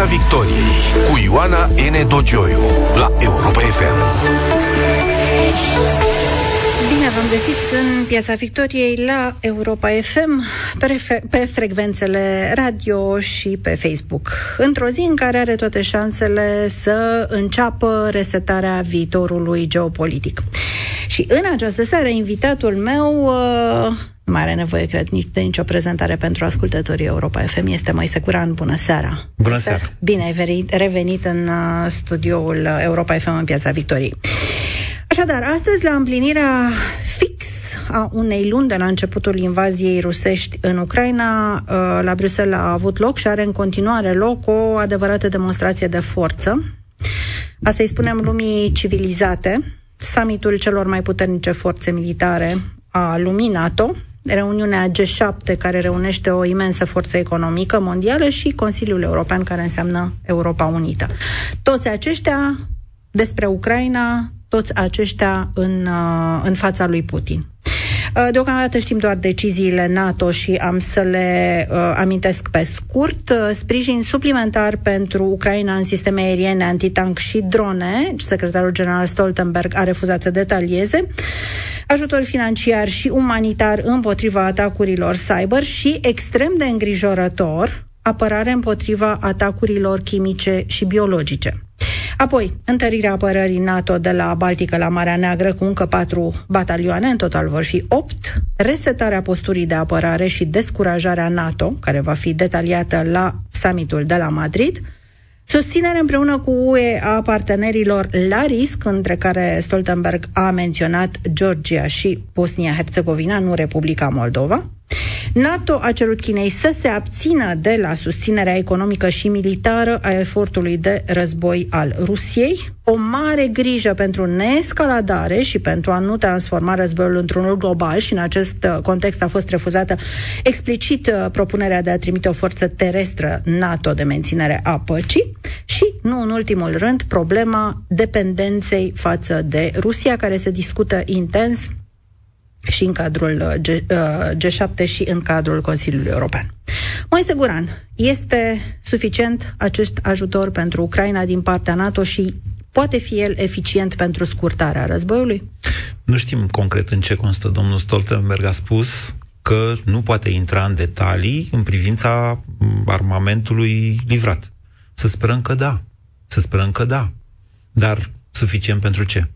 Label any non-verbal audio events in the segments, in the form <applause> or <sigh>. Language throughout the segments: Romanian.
Piața Victoriei cu Ioana N. Dogioiu la Europa FM. Bine v-am găsit în Piața Victoriei la Europa FM, pe, pe frecvențele radio și pe Facebook. Într-o zi în care are toate șansele să înceapă resetarea viitorului geopolitic. Și în această seară, invitatul meu uh, nu mai are nevoie, cred, nici de nicio prezentare pentru ascultătorii Europa FM. Este mai Curan. Bună seara! Bună seara! Bine ai revenit în uh, studioul Europa FM în Piața Victoriei. Așadar, astăzi, la împlinirea fix a unei luni de la începutul invaziei rusești în Ucraina, uh, la Bruxelles a avut loc și are în continuare loc o adevărată demonstrație de forță. Asta îi spunem lumii civilizate, summitul celor mai puternice forțe militare a lumii NATO, reuniunea G7, care reunește o imensă forță economică mondială, și Consiliul European, care înseamnă Europa Unită. Toți aceștia despre Ucraina, toți aceștia în, uh, în fața lui Putin. Uh, deocamdată știm doar deciziile NATO și am să le uh, amintesc pe scurt. Uh, sprijin suplimentar pentru Ucraina în sisteme aeriene, antitank și drone. Secretarul general Stoltenberg a refuzat să detalieze. Ajutor financiar și umanitar împotriva atacurilor cyber și extrem de îngrijorător apărare împotriva atacurilor chimice și biologice. Apoi, întărirea apărării NATO de la Baltică la Marea Neagră cu încă patru batalioane, în total vor fi opt, resetarea posturii de apărare și descurajarea NATO, care va fi detaliată la summitul de la Madrid, Susținere împreună cu UE a partenerilor la risc, între care Stoltenberg a menționat Georgia și Bosnia-Herzegovina, nu Republica Moldova. NATO a cerut Chinei să se abțină de la susținerea economică și militară a efortului de război al Rusiei, o mare grijă pentru neescaladare și pentru a nu transforma războiul într-unul global și în acest uh, context a fost refuzată explicit uh, propunerea de a trimite o forță terestră NATO de menținere a păcii și, nu în ultimul rând, problema dependenței față de Rusia, care se discută intens și în cadrul uh, G, uh, G7 și în cadrul Consiliului European. Mai Guran, este suficient acest ajutor pentru Ucraina din partea NATO și poate fi el eficient pentru scurtarea războiului? Nu știm concret în ce constă. Domnul Stoltenberg a spus că nu poate intra în detalii în privința armamentului livrat. Să sperăm că da. Să sperăm că da. Dar suficient pentru ce?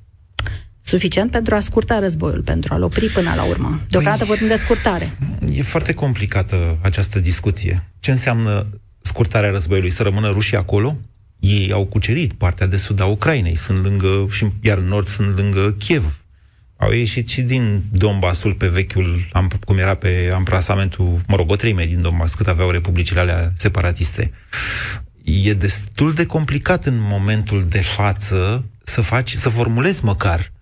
Suficient pentru a scurta războiul, pentru a-l opri până la urmă. Deocamdată păi, vorbim de scurtare. E foarte complicată această discuție. Ce înseamnă scurtarea războiului? Să rămână rușii acolo? Ei au cucerit partea de sud a Ucrainei, sunt lângă, și iar în nord sunt lângă Kiev. Au ieșit și din Donbasul pe vechiul, cum era pe amplasamentul, mă rog, o treime din Donbas, cât aveau republicile alea separatiste. E destul de complicat în momentul de față să faci, să formulezi măcar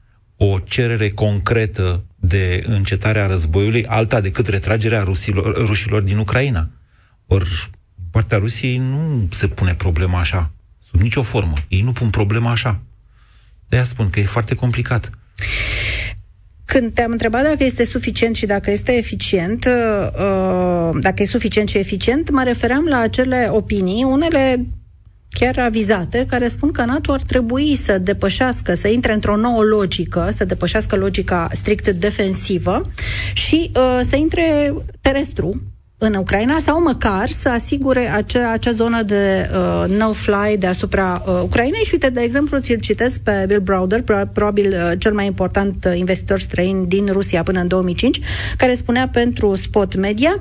o cerere concretă de încetare a războiului, alta decât retragerea rusilor, rușilor din Ucraina. Ori partea Rusiei nu se pune problema așa, sub nicio formă. Ei nu pun problema așa. De-aia spun că e foarte complicat. Când te-am întrebat dacă este suficient și dacă este eficient, uh, dacă e suficient și eficient, mă refeream la acele opinii, unele chiar avizate, care spun că NATO ar trebui să depășească, să intre într-o nouă logică, să depășească logica strict defensivă și uh, să intre terestru în Ucraina sau măcar să asigure acea, acea zonă de uh, no-fly deasupra uh, Ucrainei și uite, de exemplu, ți-l citesc pe Bill Browder, probabil uh, cel mai important uh, investitor străin din Rusia până în 2005, care spunea pentru Spot Media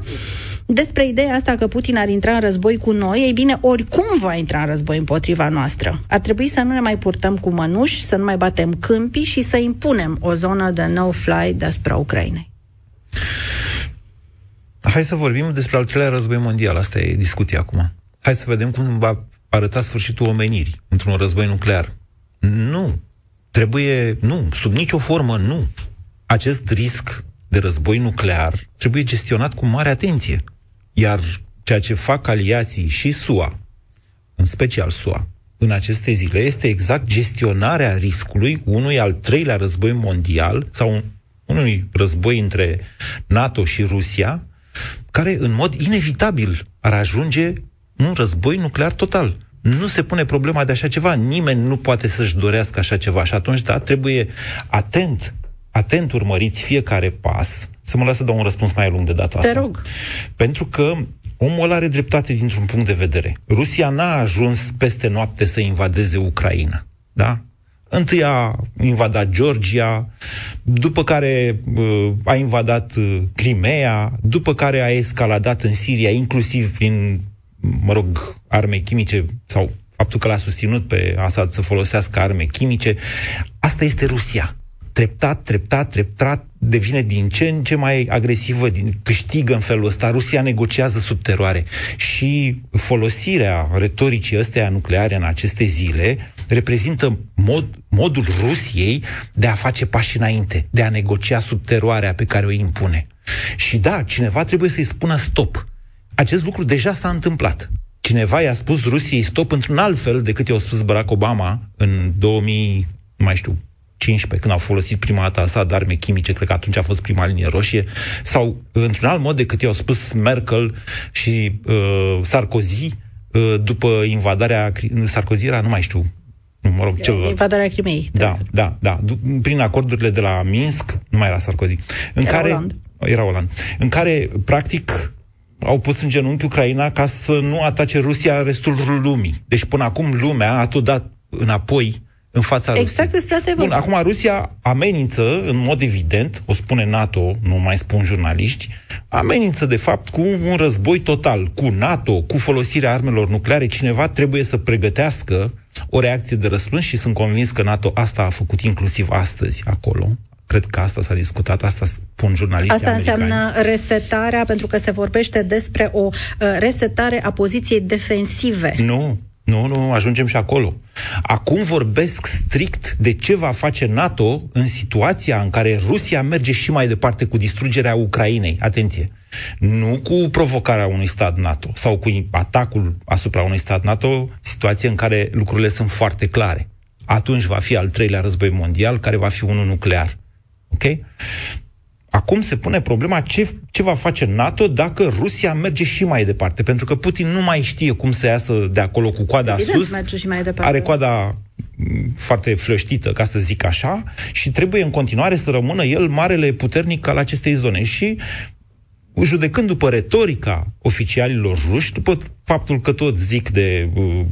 despre ideea asta că Putin ar intra în război cu noi, ei bine, oricum va intra în război împotriva noastră. Ar trebui să nu ne mai purtăm cu mănuși, să nu mai batem câmpii și să impunem o zonă de no-fly deasupra Ucrainei. Hai să vorbim despre al treilea război mondial. Asta e discuția acum. Hai să vedem cum va arăta sfârșitul omenirii într-un război nuclear. Nu. Trebuie, nu, sub nicio formă, nu. Acest risc de război nuclear trebuie gestionat cu mare atenție. Iar ceea ce fac aliații și SUA, în special SUA, în aceste zile, este exact gestionarea riscului unui al treilea război mondial sau unui război între NATO și Rusia, care în mod inevitabil ar ajunge un război nuclear total. nu se pune problema de așa ceva. Nimeni nu poate să-și dorească așa ceva. Și atunci, da, trebuie atent, atent urmăriți fiecare pas. Să mă las să dau un răspuns mai lung de data asta. Te rog. Pentru că omul are dreptate dintr-un punct de vedere. Rusia n-a ajuns peste noapte să invadeze Ucraina. Da? Întâi a invadat Georgia, după care uh, a invadat uh, Crimea, după care a escaladat în Siria, inclusiv prin, mă rog, arme chimice sau faptul că l-a susținut pe Assad să folosească arme chimice. Asta este Rusia treptat, treptat, treptat, devine din ce în ce mai agresivă, din, câștigă în felul ăsta. Rusia negociază sub teroare și folosirea retoricii ăsteia nucleare în aceste zile reprezintă mod, modul Rusiei de a face pași înainte, de a negocia sub teroarea pe care o impune. Și da, cineva trebuie să-i spună stop. Acest lucru deja s-a întâmplat. Cineva i-a spus Rusiei stop într-un alt fel decât i-a spus Barack Obama în 2000, nu mai știu, 15, când au folosit prima dată Assad arme chimice, cred că atunci a fost prima linie roșie, sau într-un alt mod decât i-au spus Merkel și uh, Sarkozy uh, după invadarea, Sarkozy era, nu mai știu, mă rog, ce... Invadarea Crimei. Da, da, da. Prin acordurile de la Minsk, nu mai era Sarkozy. În era care, Oland. Era Oland. În care, practic, au pus în genunchi Ucraina ca să nu atace Rusia restul lumii. Deci până acum lumea a tot dat înapoi în fața Exact Rusiei. despre asta e Bun, vorba. acum Rusia amenință, în mod evident, o spune NATO, nu mai spun jurnaliști, amenință, de fapt, cu un război total, cu NATO, cu folosirea armelor nucleare. Cineva trebuie să pregătească o reacție de răspuns și sunt convins că NATO asta a făcut inclusiv astăzi acolo. Cred că asta s-a discutat, asta spun jurnaliștii Asta americani. înseamnă resetarea, pentru că se vorbește despre o uh, resetare a poziției defensive. Nu, nu, nu, ajungem și acolo. Acum vorbesc strict de ce va face NATO în situația în care Rusia merge și mai departe cu distrugerea Ucrainei. Atenție! Nu cu provocarea unui stat NATO sau cu atacul asupra unui stat NATO, situație în care lucrurile sunt foarte clare. Atunci va fi al treilea război mondial, care va fi unul nuclear. Ok? Acum se pune problema ce, ce va face NATO dacă Rusia merge și mai departe. Pentru că Putin nu mai știe cum să iasă de acolo cu coada Evident, sus. merge și mai departe. Are coada m, foarte flăștită, ca să zic așa, și trebuie în continuare să rămână el marele puternic al acestei zone. Și judecând după retorica oficialilor ruși, după faptul că tot zic de uh,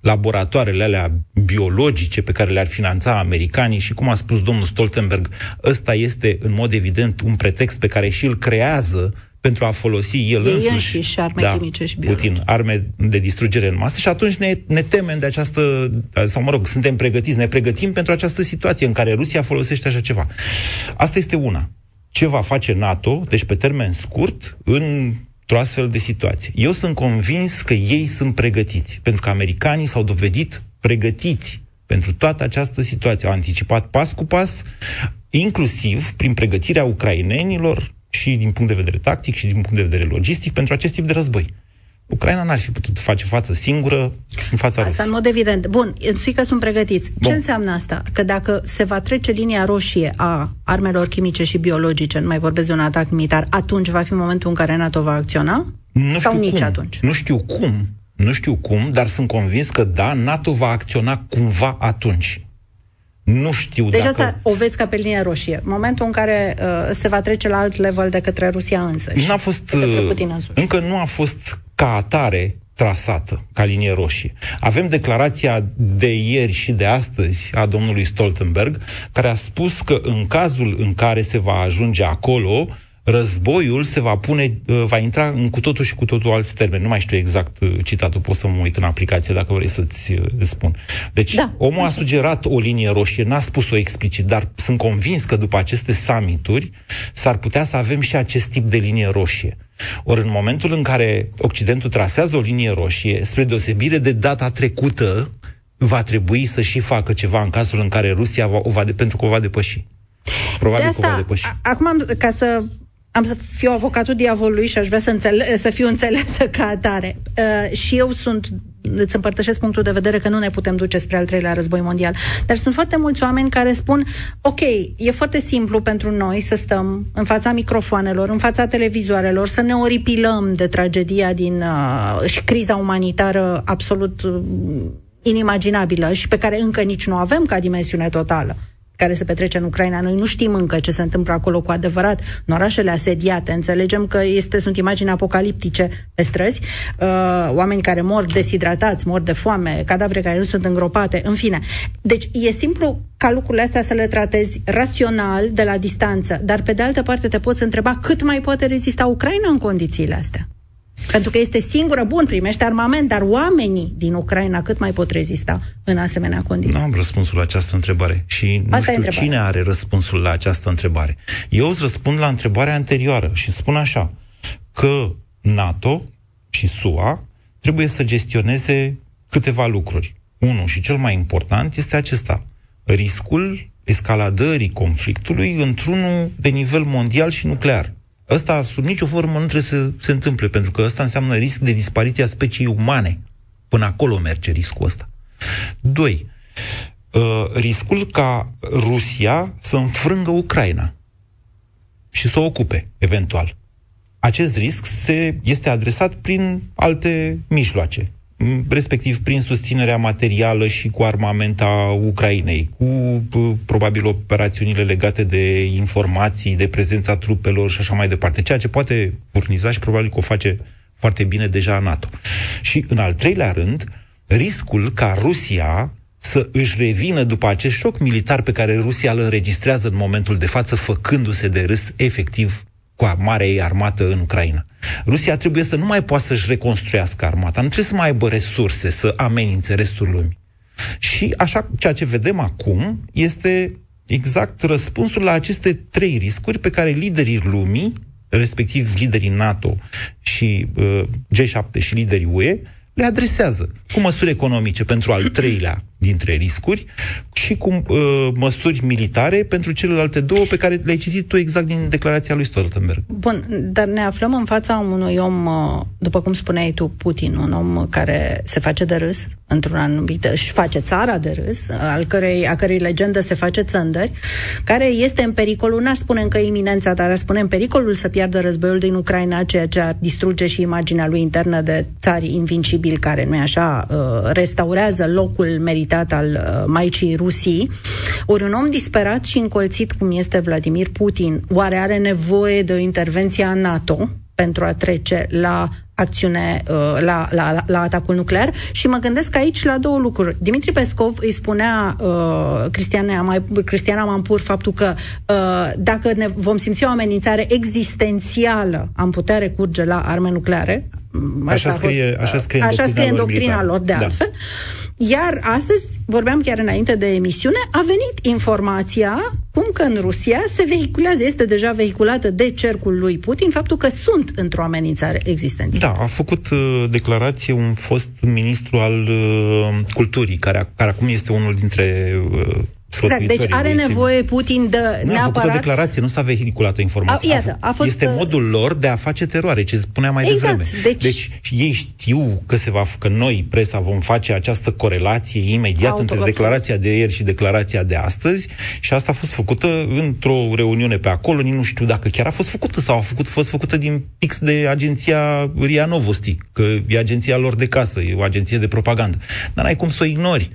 laboratoarele alea biologice pe care le-ar finanța americanii și, cum a spus domnul Stoltenberg, ăsta este, în mod evident, un pretext pe care și îl creează pentru a folosi el Ei însuși înșiși arme chimice și biologice. Putin, arme de distrugere în masă și atunci ne, ne temem de această, sau mă rog, suntem pregătiți, ne pregătim pentru această situație în care Rusia folosește așa ceva. Asta este una. Ce va face NATO, deci pe termen scurt, în într-o astfel de situație. Eu sunt convins că ei sunt pregătiți, pentru că americanii s-au dovedit pregătiți pentru toată această situație. Au anticipat pas cu pas, inclusiv prin pregătirea ucrainenilor și din punct de vedere tactic și din punct de vedere logistic pentru acest tip de război. Ucraina n-ar fi putut face față singură în fața Asta Rusiei. în mod evident. Bun, însui că sunt pregătiți. Bun. Ce înseamnă asta? Că dacă se va trece linia roșie a armelor chimice și biologice, nu mai vorbesc de un atac militar, atunci va fi momentul în care NATO va acționa? Nu Sau știu nici cum. atunci? Nu știu cum, nu știu cum, dar sunt convins că da, NATO va acționa cumva atunci. Nu știu Deci dacă... asta o vezi ca pe linie roșie. Momentul în care uh, se va trece la alt level de către Rusia însă. N-a fost, de către uh, Putin însuși. încă nu a fost ca atare trasată ca linie roșie. Avem declarația de ieri și de astăzi a domnului Stoltenberg, care a spus că în cazul în care se va ajunge acolo, războiul se va pune, uh, va intra în cu totul și cu totul alți termeni. Nu mai știu exact uh, citatul, pot să mă uit în aplicație dacă vrei să-ți uh, spun. Deci, Da. omul a sugerat o linie roșie, n-a spus-o explicit, dar sunt convins că după aceste summituri s-ar putea să avem și acest tip de linie roșie. Ori în momentul în care Occidentul trasează o linie roșie, spre deosebire de data trecută, va trebui să și facă ceva în cazul în care Rusia va, o va de, pentru că o va depăși. Probabil de că o va asta, depăși. a- acum, am- ca să am să fiu avocatul diavolului și aș vrea să, înțele- să fiu înțeleasă ca atare. Uh, și eu sunt îți împărtășesc punctul de vedere că nu ne putem duce spre al treilea război mondial. Dar sunt foarte mulți oameni care spun, ok, e foarte simplu pentru noi să stăm în fața microfoanelor, în fața televizoarelor, să ne oripilăm de tragedia din uh, și criza umanitară absolut uh, inimaginabilă și pe care încă nici nu avem ca dimensiune totală care se petrece în Ucraina. Noi nu știm încă ce se întâmplă acolo cu adevărat în orașele asediate. Înțelegem că este, sunt imagini apocaliptice pe străzi, uh, oameni care mor deshidratați, mor de foame, cadavre care nu sunt îngropate, în fine. Deci e simplu ca lucrurile astea să le tratezi rațional, de la distanță, dar pe de altă parte te poți întreba cât mai poate rezista Ucraina în condițiile astea. Pentru că este singură, bun, primește armament, dar oamenii din Ucraina cât mai pot rezista în asemenea condiții? Nu am răspunsul la această întrebare și nu Asta știu cine are răspunsul la această întrebare. Eu îți răspund la întrebarea anterioară și spun așa, că NATO și SUA trebuie să gestioneze câteva lucruri. Unul și cel mai important este acesta, riscul escaladării conflictului într-unul de nivel mondial și nuclear. Ăsta, sub nicio formă, nu trebuie să se întâmple, pentru că ăsta înseamnă risc de dispariție a speciei umane. Până acolo merge riscul ăsta. Doi, uh, riscul ca Rusia să înfrângă Ucraina și să o ocupe, eventual. Acest risc se, este adresat prin alte mijloace respectiv prin susținerea materială și cu armamenta Ucrainei, cu probabil operațiunile legate de informații, de prezența trupelor și așa mai departe, ceea ce poate furniza și probabil că o face foarte bine deja NATO. Și în al treilea rând, riscul ca Rusia să își revină după acest șoc militar pe care Rusia îl înregistrează în momentul de față, făcându-se de râs efectiv cu marea ei armată în Ucraina. Rusia trebuie să nu mai poată să-și reconstruiască armata, nu trebuie să mai aibă resurse să amenințe restul lumii. Și așa, ceea ce vedem acum este exact răspunsul la aceste trei riscuri pe care liderii lumii, respectiv liderii NATO și uh, G7 și liderii UE, le adresează cu măsuri economice pentru al treilea dintre riscuri și cu uh, măsuri militare pentru celelalte două pe care le-ai citit tu exact din declarația lui Stoltenberg. Bun, dar ne aflăm în fața unui om, uh, după cum spuneai tu, Putin, un om care se face de râs, într-un anumit, își face țara de râs, al cărei, a cărei legendă se face țăndări, care este în pericolul, n-aș spune încă iminența, dar aș spune în pericolul să piardă războiul din Ucraina, ceea ce ar distruge și imaginea lui internă de țari invincibil, care, nu așa, uh, restaurează locul meritat meritat al uh, Maicii Rusii, ori un om disperat și încolțit cum este Vladimir Putin, oare are nevoie de o intervenție a NATO pentru a trece la acțiune uh, la, la, la, la atacul nuclear și mă gândesc aici la două lucruri. Dimitri Pescov îi spunea uh, Cristiana, mai, Cristiana Mampur faptul că uh, dacă ne vom simți o amenințare existențială, am putea recurge la arme nucleare. Așa scrie, fost, așa scrie, așa scrie în doctrina lor, de da. altfel. Iar astăzi, vorbeam chiar înainte de emisiune, a venit informația cum că în Rusia se vehiculează, este deja vehiculată de cercul lui Putin, faptul că sunt într-o amenințare existențială. Da, a făcut uh, declarație un fost ministru al uh, culturii, care, care acum este unul dintre uh, Exact, deci are nevoie Putin de nu, neapărat... a făcut o declarație, nu s-a vehiculat o informație. A, iată, a fost... Este modul lor de a face teroare, ce spunea mai exact, devreme. Deci... deci ei știu că, se va, că noi, presa, vom face această corelație imediat Auto, între declarația de ieri și declarația de astăzi și asta a fost făcută într-o reuniune pe acolo, nici nu știu dacă chiar a fost făcută sau a făcut, fost făcută din pix de agenția RIA Novosti, că e agenția lor de casă, e o agenție de propagandă. Dar n-ai cum să o ignori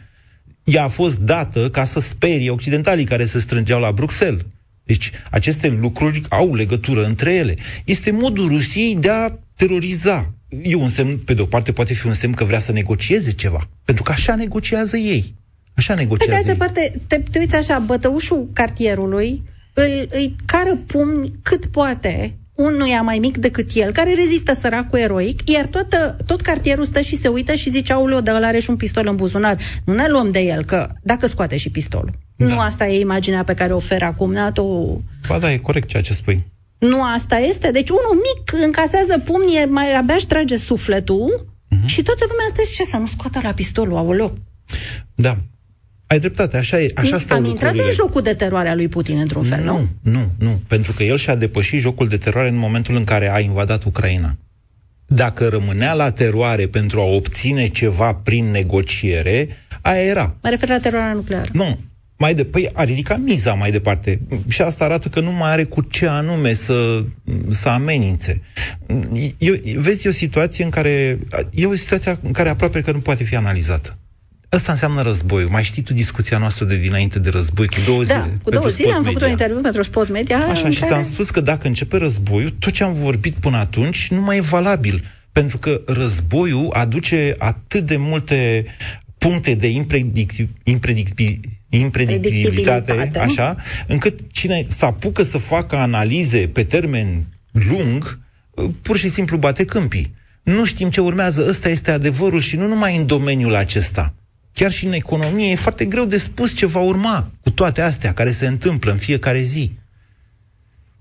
ea a fost dată ca să sperie occidentalii care se strângeau la Bruxelles. Deci aceste lucruri au legătură între ele. Este modul Rusiei de a teroriza. E un semn, pe de o parte, poate fi un semn că vrea să negocieze ceva. Pentru că așa negociază ei. Așa negociază Pe de altă parte, te, te uiți așa, bătăușul cartierului îl, îi cară pumni cât poate unuia mai mic decât el, care rezistă săracul eroic, iar toată, tot cartierul stă și se uită și zice, auleo, de ăla are și un pistol în buzunar. Nu ne luăm de el, că dacă scoate și pistolul. Da. Nu asta e imaginea pe care o oferă acum NATO. Ba da, e corect ceea ce spui. Nu asta este? Deci unul mic încasează pumni, mai abia își trage sufletul uh-huh. și toată lumea asta ce să nu scoată la pistolul, auleo. Da, ai dreptate, așa e, așa stau Am intrat în jocul de teroare a lui Putin, într-un fel, nu? Nu, nu, nu, pentru că el și-a depășit jocul de teroare în momentul în care a invadat Ucraina. Dacă rămânea la teroare pentru a obține ceva prin negociere, aia era. Mă refer la teroarea nucleară. Nu, mai de, păi a ridicat miza mai departe. Și asta arată că nu mai are cu ce anume să, să amenințe. Eu, vezi, e o situație în care, e o situație în care aproape că nu poate fi analizată. Asta înseamnă războiul. Mai știi tu discuția noastră de dinainte de război, cu două da, zile? cu două zile am făcut media. un interviu pentru Spot Media. Așa, și care... ți-am spus că dacă începe războiul, tot ce am vorbit până atunci nu mai e valabil. Pentru că războiul aduce atât de multe puncte de impredicti- impredicti- impredictibilitate, așa, încât cine se apucă să facă analize pe termen lung, pur și simplu bate câmpii. Nu știm ce urmează, ăsta este adevărul și nu numai în domeniul acesta. Chiar și în economie e foarte greu de spus ce va urma cu toate astea care se întâmplă în fiecare zi.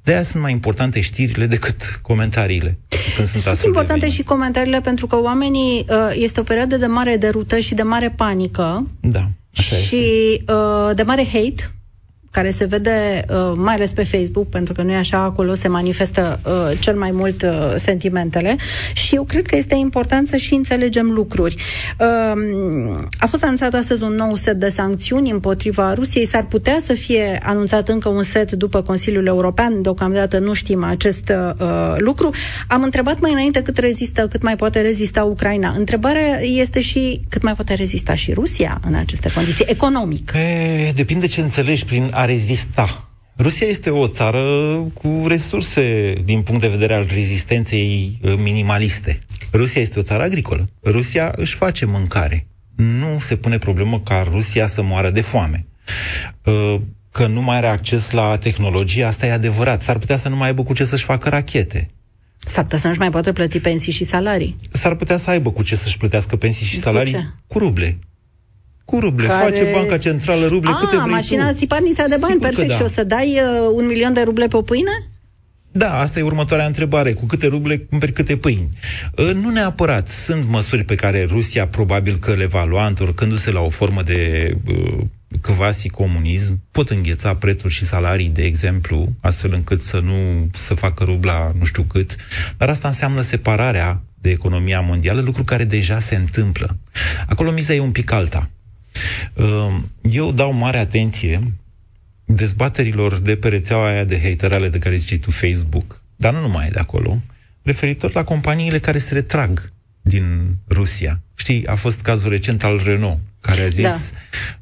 De aia sunt mai importante știrile decât comentariile. Când sunt, sunt importante și comentariile pentru că oamenii uh, este o perioadă de mare derută și de mare panică. Da. Așa și este. Uh, de mare hate care se vede uh, mai ales pe Facebook, pentru că nu e așa, acolo se manifestă uh, cel mai mult uh, sentimentele și eu cred că este important să și înțelegem lucruri. Uh, a fost anunțat astăzi un nou set de sancțiuni împotriva Rusiei, s-ar putea să fie anunțat încă un set după Consiliul European, deocamdată nu știm acest uh, lucru. Am întrebat mai înainte cât rezistă, cât mai poate rezista Ucraina. Întrebarea este și cât mai poate rezista și Rusia în aceste condiții, economic. E, depinde ce înțelegi prin a rezista. Rusia este o țară cu resurse din punct de vedere al rezistenței uh, minimaliste. Rusia este o țară agricolă. Rusia își face mâncare. Nu se pune problemă ca Rusia să moară de foame. Uh, că nu mai are acces la tehnologie, asta e adevărat. S-ar putea să nu mai aibă cu ce să-și facă rachete. S-ar putea să nu-și mai poată plăti pensii și salarii. S-ar putea să aibă cu ce să-și plătească pensii și Cu salarii ce? cu ruble. Cu ruble. Care- Face Banca Centrală ruble A, câte vrei mașina tu. țiparnița de bani, Sigur că perfect. da. Și o să dai uh, un milion de ruble pe o pâine? Da, asta e următoarea întrebare. Cu câte ruble cumperi câte pâini? Uh, Nu neapărat. Sunt măsuri pe care Rusia probabil că le va lua întorcându-se la o formă de uh, quasi-comunism. Pot îngheța prețuri și salarii, de exemplu, astfel încât să nu să facă rubla nu știu cât. Dar asta înseamnă separarea de economia mondială, lucru care deja se întâmplă. Acolo miza e un pic alta. Uh, Eu dau mare atenție dezbaterilor de pe rețeaua aia de haterale de care zici tu Facebook, dar nu numai de acolo, referitor la companiile care se retrag din Rusia. Știi, a fost cazul recent al Renault, care a zis, Da.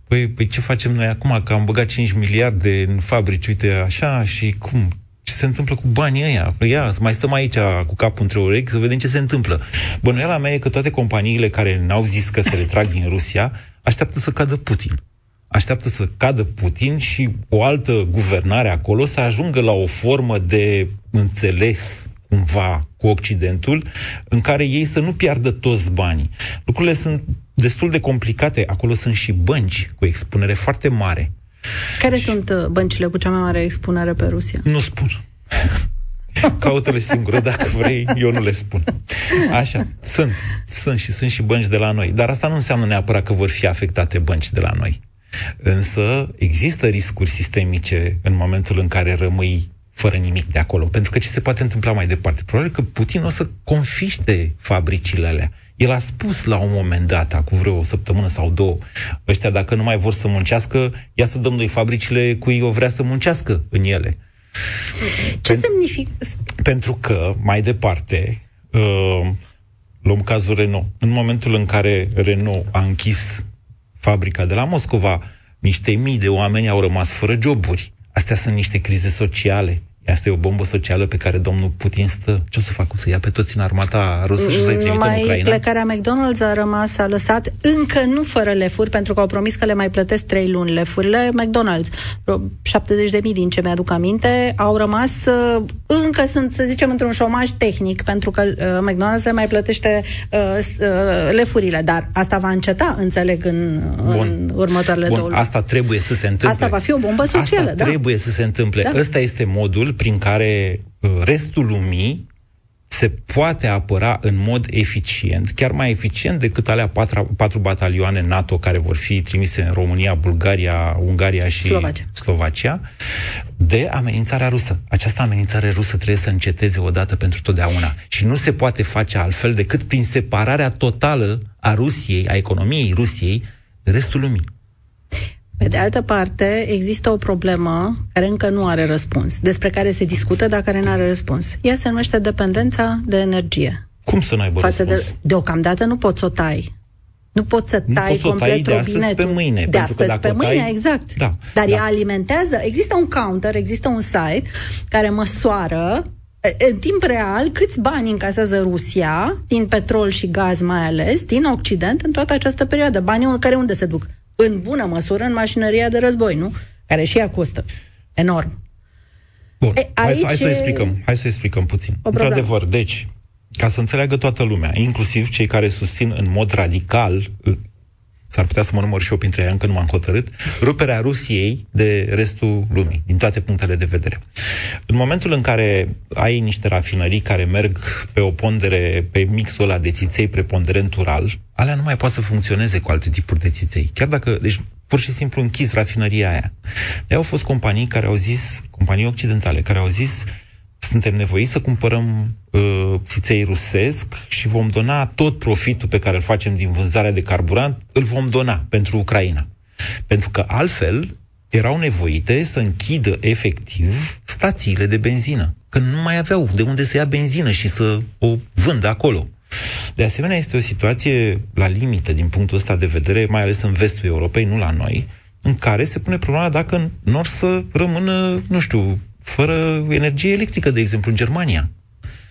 păi, păi ce facem noi acum, că am băgat 5 miliarde în fabrici, uite așa, și cum? Ce se întâmplă cu banii ăia? Păi ia, să mai stăm aici cu capul între urechi să vedem ce se întâmplă. Bănuiala mea e că toate companiile care n-au zis că se retrag din Rusia așteaptă să cadă Putin așteaptă să cadă Putin și o altă guvernare acolo să ajungă la o formă de înțeles cumva cu Occidentul, în care ei să nu piardă toți banii. Lucrurile sunt destul de complicate. Acolo sunt și bănci cu expunere foarte mare. Care sunt uh, băncile cu cea mai mare expunere pe Rusia? Nu spun. Caută-le singură dacă vrei, eu nu le spun. Așa, sunt. Sunt și sunt și bănci de la noi. Dar asta nu înseamnă neapărat că vor fi afectate bănci de la noi. Însă există riscuri sistemice în momentul în care rămâi fără nimic de acolo. Pentru că ce se poate întâmpla mai departe? Probabil că Putin o să confiște fabricile alea. El a spus la un moment dat, acum vreo o săptămână sau două, ăștia dacă nu mai vor să muncească, ia să dăm noi fabricile cui o vrea să muncească în ele. Ce Pen- semnifică? Pentru că, mai departe, uh, luăm cazul Renault. În momentul în care Renault a închis fabrica de la Moscova, niște mii de oameni au rămas fără joburi. Astea sunt niște crize sociale. Asta e o bombă socială pe care domnul Putin stă. Ce o să facă? O să ia pe toți în armata rusă și o să-i trimită în Numai Ucraina? plecarea McDonald's a rămas, a lăsat încă nu fără lefuri, pentru că au promis că le mai plătesc trei luni lefurile. McDonald's, vreo 70 de mii din ce mi-aduc aminte, au rămas, uh, încă sunt, să zicem, într-un șomaj tehnic, pentru că uh, McDonald's le mai plătește uh, s- uh, lefurile, dar asta va înceta, înțeleg, în, în următoarele două Bun, luni. asta trebuie să se întâmple. Asta va fi o bombă socială, Asta da. trebuie să se întâmple. Da. Ăsta este modul prin care uh, restul lumii se poate apăra în mod eficient, chiar mai eficient decât alea patru, patru batalioane NATO care vor fi trimise în România, Bulgaria, Ungaria și Slovacia. Slovacia de amenințarea rusă. Această amenințare rusă trebuie să înceteze odată pentru totdeauna. Și nu se poate face altfel decât prin separarea totală a Rusiei, a economiei Rusiei, de restul lumii. Pe de altă parte, există o problemă care încă nu are răspuns, despre care se discută, dar care nu are răspuns. Ea se numește dependența de energie. Cum să nu aibă Față răspuns? De, deocamdată nu poți să o tai. Nu poți să tai nu complet tai de astăzi pe mâine. De astăzi pe mâine, tai... exact. Da, Dar da. ea alimentează. Există un counter, există un site care măsoară în timp real câți bani încasează Rusia din petrol și gaz mai ales din Occident în toată această perioadă. Banii care unde se duc? În bună măsură în mașinăria de război, nu? Care și ea costă. Enorm. Bun, e, hai, să, hai să explicăm. Hai să explicăm puțin. Într-adevăr, deci, ca să înțeleagă toată lumea, inclusiv cei care susțin în mod radical, s-ar putea să mă număr și eu printre ei, încă nu m-am hotărât, ruperea Rusiei de restul lumii, din toate punctele de vedere. În momentul în care ai niște rafinării care merg pe o pondere, pe mixul ăla de țiței preponderent ural, alea nu mai poate să funcționeze cu alte tipuri de țiței. Chiar dacă, deci, pur și simplu închis rafinăria aia. De au fost companii care au zis, companii occidentale, care au zis, suntem nevoiți să cumpărăm uh, țiței rusesc și vom dona tot profitul pe care îl facem din vânzarea de carburant, îl vom dona pentru Ucraina. Pentru că altfel erau nevoite să închidă efectiv stațiile de benzină, că nu mai aveau de unde să ia benzină și să o vândă acolo. De asemenea, este o situație la limită din punctul ăsta de vedere, mai ales în vestul Europei, nu la noi, în care se pune problema dacă nu or să rămână, nu știu, fără energie electrică, de exemplu, în Germania.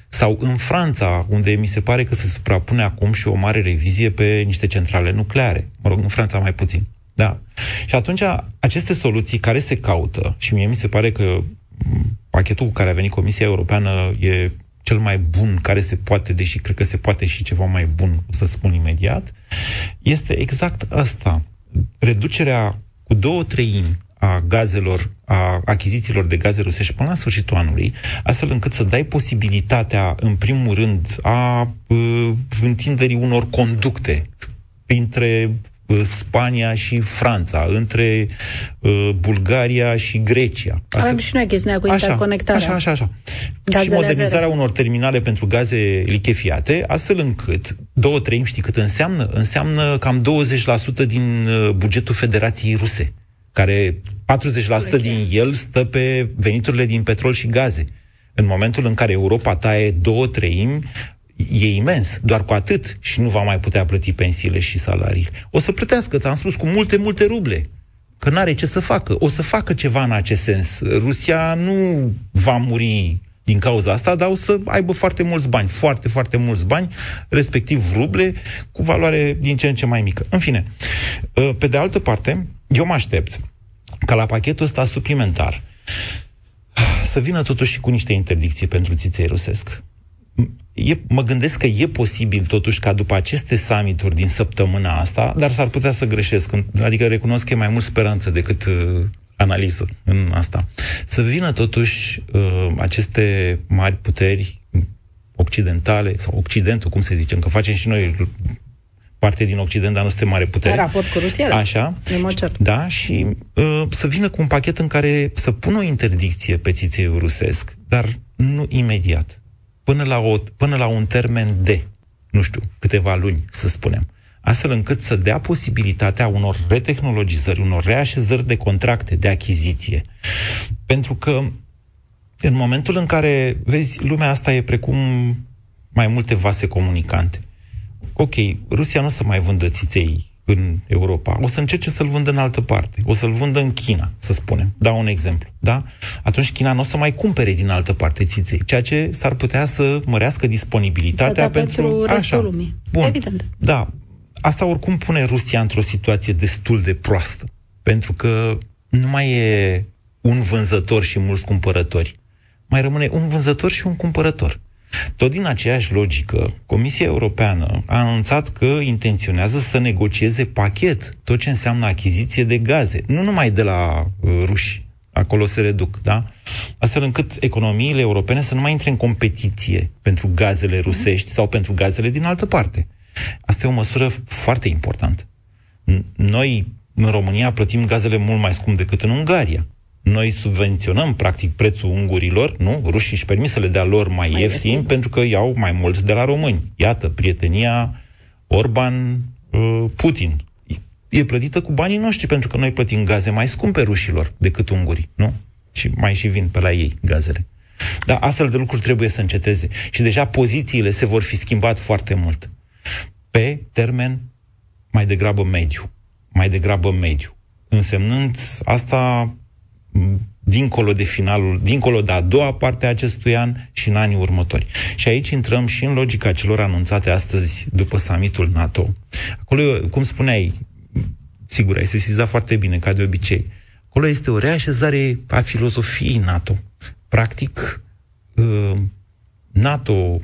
Sau în Franța, unde mi se pare că se suprapune acum și o mare revizie pe niște centrale nucleare. Mă rog, în Franța mai puțin. Da. Și atunci, aceste soluții care se caută, și mie mi se pare că pachetul cu care a venit Comisia Europeană e cel mai bun care se poate, deși cred că se poate și ceva mai bun, o să spun imediat, este exact asta. Reducerea cu două treimi a gazelor, a achizițiilor de gaze rusești până la sfârșitul anului, astfel încât să dai posibilitatea, în primul rând, a uh, întinderii unor conducte între Spania și Franța, între uh, Bulgaria și Grecia. Asta... Avem și noi chestiunea cu așa, interconectarea. Așa, așa, așa. Gazele și modernizarea zero. unor terminale pentru gaze lichefiate, astfel încât, două treimi, știi cât înseamnă? Înseamnă cam 20% din uh, bugetul Federației Ruse care 40% din el stă pe veniturile din petrol și gaze. În momentul în care Europa taie două treimi, e imens, doar cu atât și nu va mai putea plăti pensiile și salarii. O să plătească, ți-am spus, cu multe, multe ruble. Că n-are ce să facă. O să facă ceva în acest sens. Rusia nu va muri din cauza asta, dar o să aibă foarte mulți bani, foarte, foarte mulți bani, respectiv ruble, cu valoare din ce în ce mai mică. În fine, pe de altă parte, eu mă aștept ca la pachetul ăsta suplimentar să vină totuși și cu niște interdicții pentru țiței rusesc. E, mă gândesc că e posibil totuși ca după aceste summituri din săptămâna asta, dar s-ar putea să greșesc, adică recunosc că e mai mult speranță decât uh, analiză în asta, să vină totuși uh, aceste mari puteri occidentale, sau Occidentul, cum să zicem, că facem și noi parte din Occident, dar nu suntem mare putere. În raport cu Rusia, Așa. Da, și uh, să vină cu un pachet în care să pună o interdicție pe țițeiul rusesc, dar nu imediat. Până la, o, până la un termen de, nu știu, câteva luni, să spunem. Astfel încât să dea posibilitatea unor retehnologizări, unor reașezări de contracte, de achiziție. Pentru că în momentul în care, vezi, lumea asta e precum mai multe vase comunicante ok, Rusia nu o să mai vândă țiței în Europa, o să încerce să-l vândă în altă parte, o să-l vândă în China, să spunem, dau un exemplu, da? Atunci China nu o să mai cumpere din altă parte țiței, ceea ce s-ar putea să mărească disponibilitatea pentru... pentru restul Așa. lumii, Bun. evident. Da, asta oricum pune Rusia într-o situație destul de proastă, pentru că nu mai e un vânzător și mulți cumpărători, mai rămâne un vânzător și un cumpărător. Tot din aceeași logică, Comisia Europeană a anunțat că intenționează să negocieze pachet, tot ce înseamnă achiziție de gaze, nu numai de la uh, ruși, acolo se reduc, da? Astfel încât economiile europene să nu mai intre în competiție pentru gazele rusești sau pentru gazele din altă parte. Asta e o măsură foarte importantă. Noi, în România, plătim gazele mult mai scump decât în Ungaria. Noi subvenționăm, practic, prețul ungurilor, nu? Rușii își permit să le dea lor mai, mai ieftin, ieftin, pentru că iau mai mulți de la români. Iată, prietenia Orban-Putin. Uh, e plătită cu banii noștri, pentru că noi plătim gaze mai scumpe rușilor decât ungurii, nu? Și mai și vin pe la ei gazele. Dar astfel de lucruri trebuie să înceteze. Și deja pozițiile se vor fi schimbat foarte mult. Pe termen mai degrabă mediu. Mai degrabă mediu. Însemnând asta dincolo de finalul, dincolo de a doua parte a acestui an și în anii următori. Și aici intrăm și în logica celor anunțate astăzi după summitul NATO. Acolo, cum spuneai, sigur, ai sesizat foarte bine, ca de obicei. Acolo este o reașezare a filozofiei NATO. Practic, uh, NATO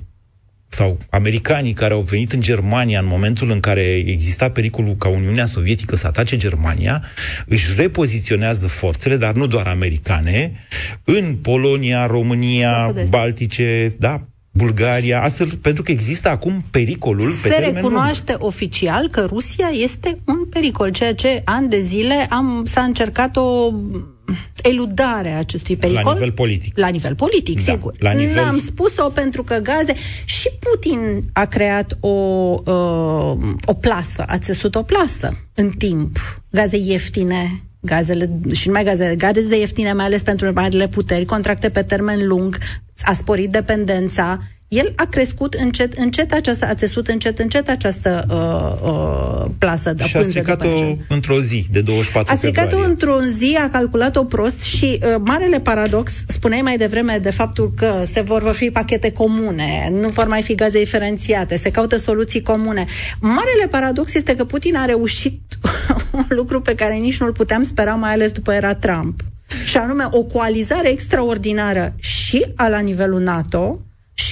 sau americanii care au venit în Germania în momentul în care exista pericolul ca Uniunea Sovietică să atace Germania, își repoziționează forțele, dar nu doar americane, în Polonia, România, Baltice, da, Bulgaria, astfel, pentru că există acum pericolul Se pe recunoaște lung. oficial că Rusia este un pericol, ceea ce ani de zile am, s-a încercat o eludare a acestui pericol. La nivel politic. La nivel politic, da, sigur. La nivel... N-am spus-o pentru că gaze... Și Putin a creat o, uh, o plasă, a țesut o plasă în timp. Gaze ieftine, gazele, și numai gaze, gaze ieftine, mai ales pentru marile puteri, contracte pe termen lung, a sporit dependența, el a crescut încet, încet această, a țesut încet, încet această uh, uh, plasă de Și a stricat-o într-o zi, de 24 A stricat-o într-o zi, a calculat-o prost și uh, marele paradox, spuneai mai devreme de faptul că se vor, vor fi pachete comune, nu vor mai fi gaze diferențiate, se caută soluții comune. Marele paradox este că Putin a reușit <laughs> un lucru pe care nici nu-l puteam spera, mai ales după era Trump. Și anume o coalizare extraordinară și a la nivelul NATO,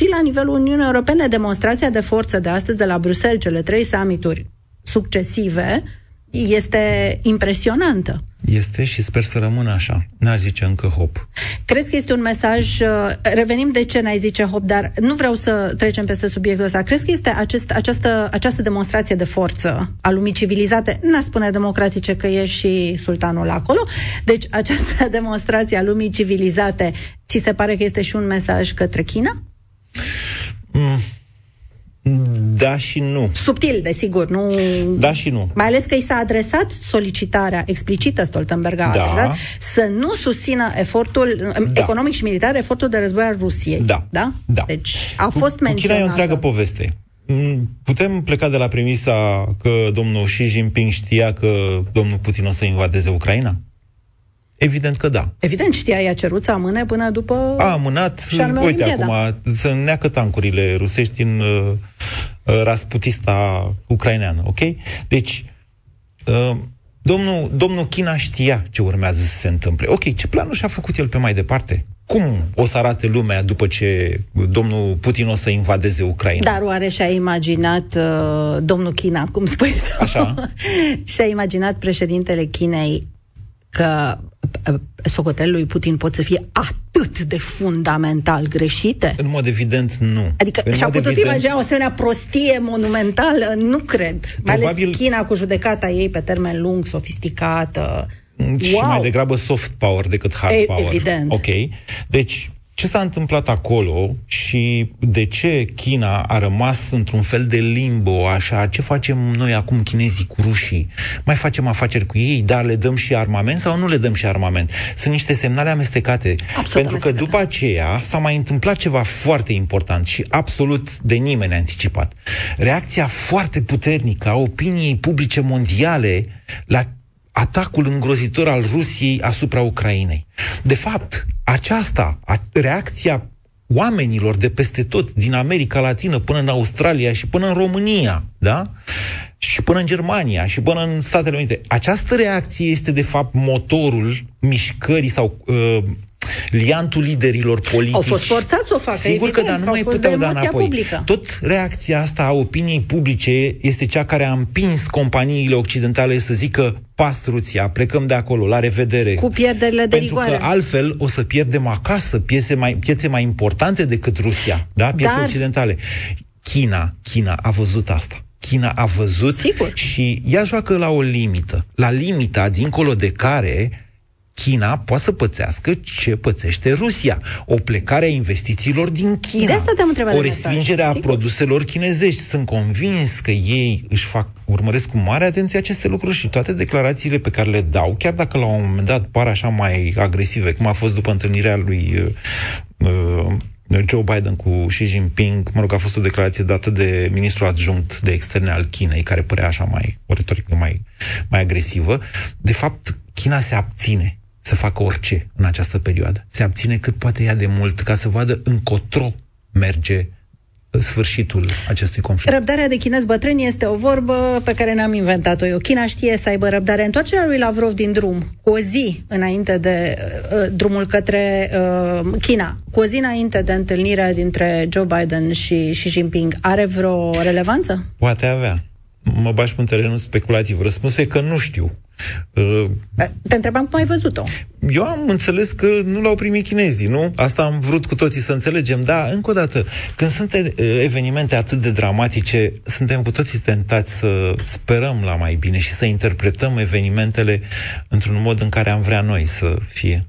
și la nivelul Uniunii Europene, demonstrația de forță de astăzi de la Bruxelles, cele trei summituri succesive, este impresionantă. Este și sper să rămână așa. N-aș zice încă hop. Crezi că este un mesaj, uh, revenim de ce n-ai zice hop, dar nu vreau să trecem peste subiectul ăsta. Crezi că este acest, această, această demonstrație de forță a lumii civilizate, n a spune democratice că e și sultanul acolo, deci această <laughs> demonstrație a lumii civilizate, ți se pare că este și un mesaj către China? Mm. Da și nu. Subtil, desigur, nu... Da și nu. Mai ales că i s-a adresat solicitarea explicită Stoltenberg a da. adresat, să nu susțină efortul da. economic și militar, efortul de război al Rusiei. Da. Da? da. Deci a fost menționată. China e o întreagă poveste. Mm, putem pleca de la premisa că domnul Xi Jinping știa că domnul Putin o să invadeze Ucraina? Evident că da. Evident, știa, i-a cerut să amâne până după... A amânat, uite acum, să neacă tancurile rusești în uh, uh, rasputista ucraineană, ok? Deci, uh, domnul, domnul China știa ce urmează să se întâmple. Ok, ce planul și-a făcut el pe mai departe? Cum o să arate lumea după ce domnul Putin o să invadeze Ucraina? Dar oare și-a imaginat uh, domnul China, cum spui Așa? <laughs> și-a imaginat președintele Chinei că socotelul lui Putin pot să fie atât de fundamental greșite? În mod evident, nu. Adică în și-a putut evident... imagina o asemenea prostie monumentală? Nu cred. Mai Probabil... ales China cu judecata ei pe termen lung, sofisticată. Și wow. mai degrabă soft power decât hard e, power. Evident. Ok. Deci, ce s-a întâmplat acolo și de ce China a rămas într-un fel de limbo, așa, ce facem noi acum chinezii cu rușii? Mai facem afaceri cu ei, dar le dăm și armament sau nu le dăm și armament? Sunt niște semnale amestecate. Absolut pentru amestecate. că după aceea s-a mai întâmplat ceva foarte important și absolut de nimeni anticipat. Reacția foarte puternică a opiniei publice mondiale la atacul îngrozitor al Rusiei asupra Ucrainei. De fapt, aceasta, a, reacția oamenilor de peste tot, din America Latină până în Australia și până în România, da? Și până în Germania și până în Statele Unite. Această reacție este, de fapt, motorul mișcării sau uh, liantul liderilor politici. Au fost forțați să o facă, Sigur evident, că, dar nu mai puteau da înapoi. Publică. Tot reacția asta a opiniei publice este cea care a împins companiile occidentale să zică pastruția, plecăm de acolo, la revedere. Cu pierderile de Pentru rigoare. că altfel o să pierdem acasă piețe mai, piețe mai importante decât Rusia, da? Piețe dar... occidentale. China, China a văzut asta. China a văzut Sigur. și ea joacă la o limită. La limita dincolo de care China poate să pățească ce pățește Rusia. O plecare a investițiilor din China. De asta te-am întrebat o de respingere mesaj, a sigur. produselor chinezești. Sunt convins că ei își fac, urmăresc cu mare atenție aceste lucruri și toate declarațiile pe care le dau, chiar dacă la un moment dat par așa mai agresive, cum a fost după întâlnirea lui uh, uh, Joe Biden cu Xi Jinping, mă rog, a fost o declarație dată de ministrul adjunct de externe al Chinei, care părea așa mai, o retorică mai, mai agresivă. De fapt, China se abține să facă orice în această perioadă. Se abține cât poate ea de mult ca să vadă încotro merge sfârșitul acestui conflict. Răbdarea de chinez bătrân este o vorbă pe care ne-am inventat-o eu. China știe să aibă răbdare. Întoarcerea lui Lavrov din drum, cu o zi înainte de uh, drumul către uh, China, cu o zi înainte de întâlnirea dintre Joe Biden și Xi Jinping, are vreo relevanță? Poate avea. Mă bași pe un terenul speculativ. Răspunsul e că nu știu. Uh, Te întrebam cum ai văzut-o. Eu am înțeles că nu l-au primit chinezii, nu? Asta am vrut cu toții să înțelegem. Da, încă o dată, când sunt e- evenimente atât de dramatice, suntem cu toții tentați să sperăm la mai bine și să interpretăm evenimentele într-un mod în care am vrea noi să fie.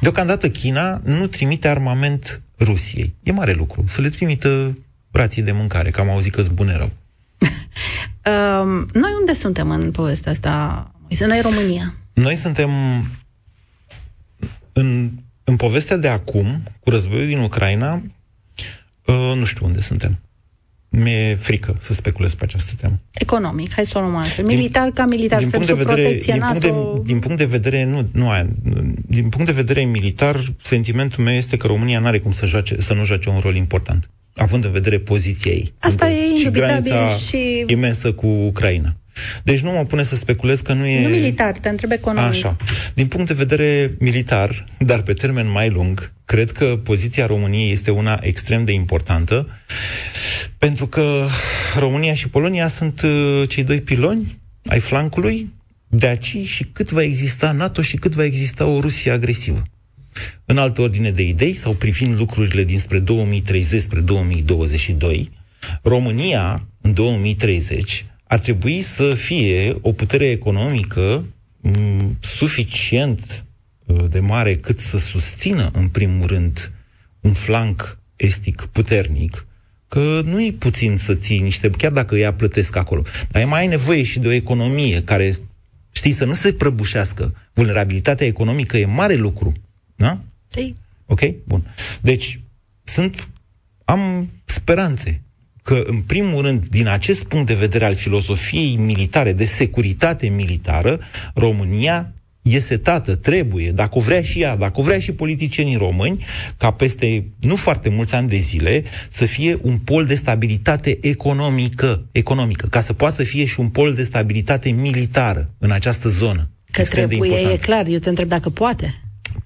Deocamdată China nu trimite armament Rusiei. E mare lucru. Să le trimită rații de mâncare, că am auzit că-s bune rău. Uh, <laughs> noi unde suntem în povestea asta? Moise? Noi România. Noi suntem în, în povestea de acum, cu războiul din Ucraina, uh, nu știu unde suntem. Mi-e frică să speculez pe această temă. Economic, hai să o luăm altfel. Militar ca militar, din suntem punct de sub vedere, protecție din punct, NATO. de, din punct de vedere nu, nu aia, din punct de vedere militar, sentimentul meu este că România nu are cum să, joace, să nu joace un rol important, având în vedere poziția ei. Asta Între- e și indubitabil granița și- imensă cu Ucraina. Deci nu mă pune să speculez că nu e... Nu militar, te întreb economic. Așa. Din punct de vedere militar, dar pe termen mai lung, cred că poziția României este una extrem de importantă, pentru că România și Polonia sunt uh, cei doi piloni ai flancului, de aici și cât va exista NATO și cât va exista o Rusie agresivă. În altă ordine de idei, sau privind lucrurile dinspre 2030 spre 2022, România, în 2030, ar trebui să fie o putere economică m, suficient uh, de mare cât să susțină, în primul rând, un flanc estic puternic, că nu e puțin să ții niște, chiar dacă ea plătesc acolo, dar mai ai nevoie și de o economie care, știi, să nu se prăbușească. Vulnerabilitatea economică e mare lucru, da? Ei, Ok? Bun. Deci, sunt, am speranțe că, în primul rând, din acest punct de vedere al filosofiei militare, de securitate militară, România e setată, trebuie, dacă o vrea și ea, dacă o vrea și politicienii români, ca peste nu foarte mulți ani de zile să fie un pol de stabilitate economică, economică, ca să poată să fie și un pol de stabilitate militară în această zonă. că Extrem de trebuie, e important. clar. Eu te întreb dacă poate.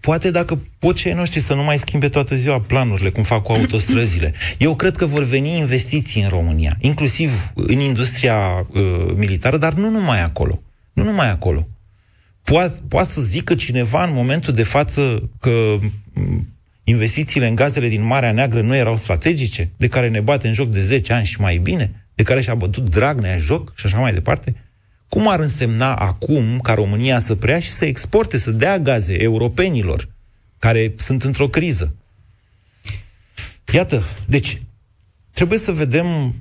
Poate dacă pot cei noștri să nu mai schimbe toată ziua planurile, cum fac cu autostrăzile. Eu cred că vor veni investiții în România, inclusiv în industria uh, militară, dar nu numai acolo. Nu numai acolo. Poate, poate să zică cineva în momentul de față că m, investițiile în gazele din Marea Neagră nu erau strategice, de care ne bate în joc de 10 ani și mai bine, de care și-a bătut Dragnea în joc și așa mai departe? Cum ar însemna acum ca România să preia și să exporte, să dea gaze europenilor care sunt într-o criză? Iată, deci trebuie să vedem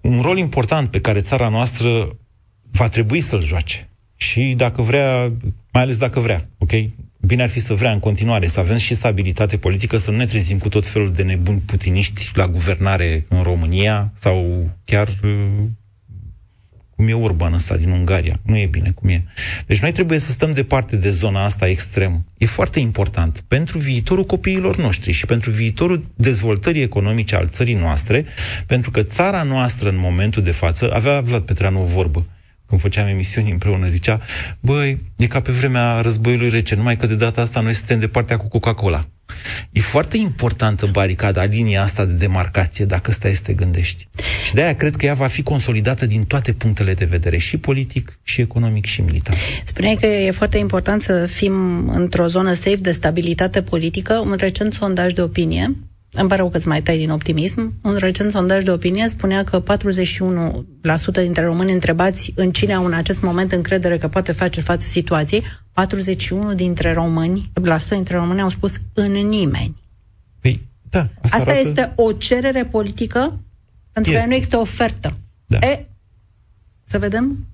un rol important pe care țara noastră va trebui să-l joace. Și dacă vrea, mai ales dacă vrea, ok? Bine ar fi să vrea în continuare, să avem și stabilitate politică, să nu ne trezim cu tot felul de nebuni putiniști la guvernare în România sau chiar uh, cum e Orban ăsta din Ungaria. Nu e bine cum e. Deci noi trebuie să stăm departe de zona asta extremă. E foarte important pentru viitorul copiilor noștri și pentru viitorul dezvoltării economice al țării noastre, pentru că țara noastră în momentul de față, avea Vlad Petreanu o vorbă, când făceam emisiuni împreună, zicea, băi, e ca pe vremea războiului rece, numai că de data asta noi suntem de partea cu Coca-Cola. E foarte importantă baricada, linia asta de demarcație, dacă stai să te gândești. Și de-aia cred că ea va fi consolidată din toate punctele de vedere, și politic, și economic, și militar. Spuneai că e foarte important să fim într-o zonă safe de stabilitate politică. Un recent sondaj de opinie, îmi pare rău că îți mai tai din optimism, un recent sondaj de opinie spunea că 41% dintre români întrebați în cine au în acest moment încredere că poate face față situației, 41 dintre români, la 100 dintre români au spus în nimeni. Păi, da, asta, asta arată... este o cerere politică pentru că nu există ofertă. Da. E, să vedem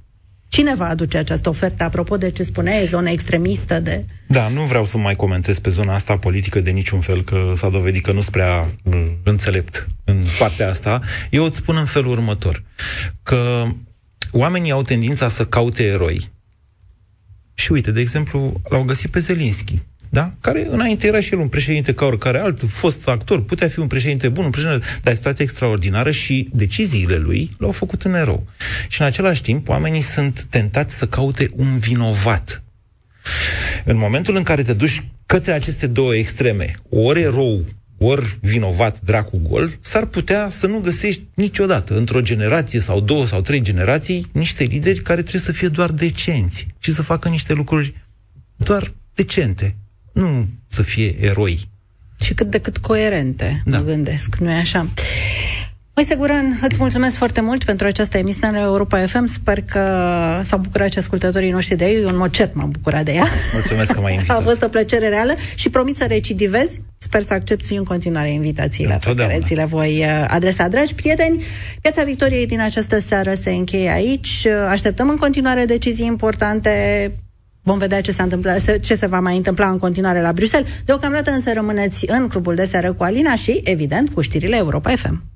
Cine va aduce această ofertă, apropo de ce spuneai, zona extremistă de... Da, nu vreau să mai comentez pe zona asta politică de niciun fel, că s-a dovedit că nu sunt prea uh, înțelept în partea asta. Eu îți spun în felul următor, că oamenii au tendința să caute eroi. Și uite, de exemplu, l-au găsit pe Zelinski da? care înainte era și el un președinte ca oricare alt, fost actor, putea fi un președinte bun, un președinte, dar este situație extraordinară și deciziile lui l-au făcut în erou. Și în același timp, oamenii sunt tentați să caute un vinovat. În momentul în care te duci către aceste două extreme, ori erou, ori vinovat dracu gol, s-ar putea să nu găsești niciodată, într-o generație sau două sau trei generații, niște lideri care trebuie să fie doar decenți și să facă niște lucruri doar decente, nu să fie eroi. Și cât de cât coerente, da. mă gândesc, nu e așa? Măi, Seguran, îți mulțumesc foarte mult pentru această emisiune la Europa FM. Sper că s-au bucurat și ascultătorii noștri de ei. Eu, în mod cert, m-am bucurat de ea. Mulțumesc că m-ai <laughs> invitat. A fost o plăcere reală și promit să recidivezi. Sper să accepti în continuare invitațiile pe care ți le voi uh, adresa. Dragi prieteni, Piața Victoriei din această seară se încheie aici. Așteptăm în continuare decizii importante Vom vedea ce, s-a întâmplat, ce se va mai întâmpla în continuare la Bruxelles. Deocamdată însă rămâneți în clubul de seară cu Alina și, evident, cu știrile Europa FM.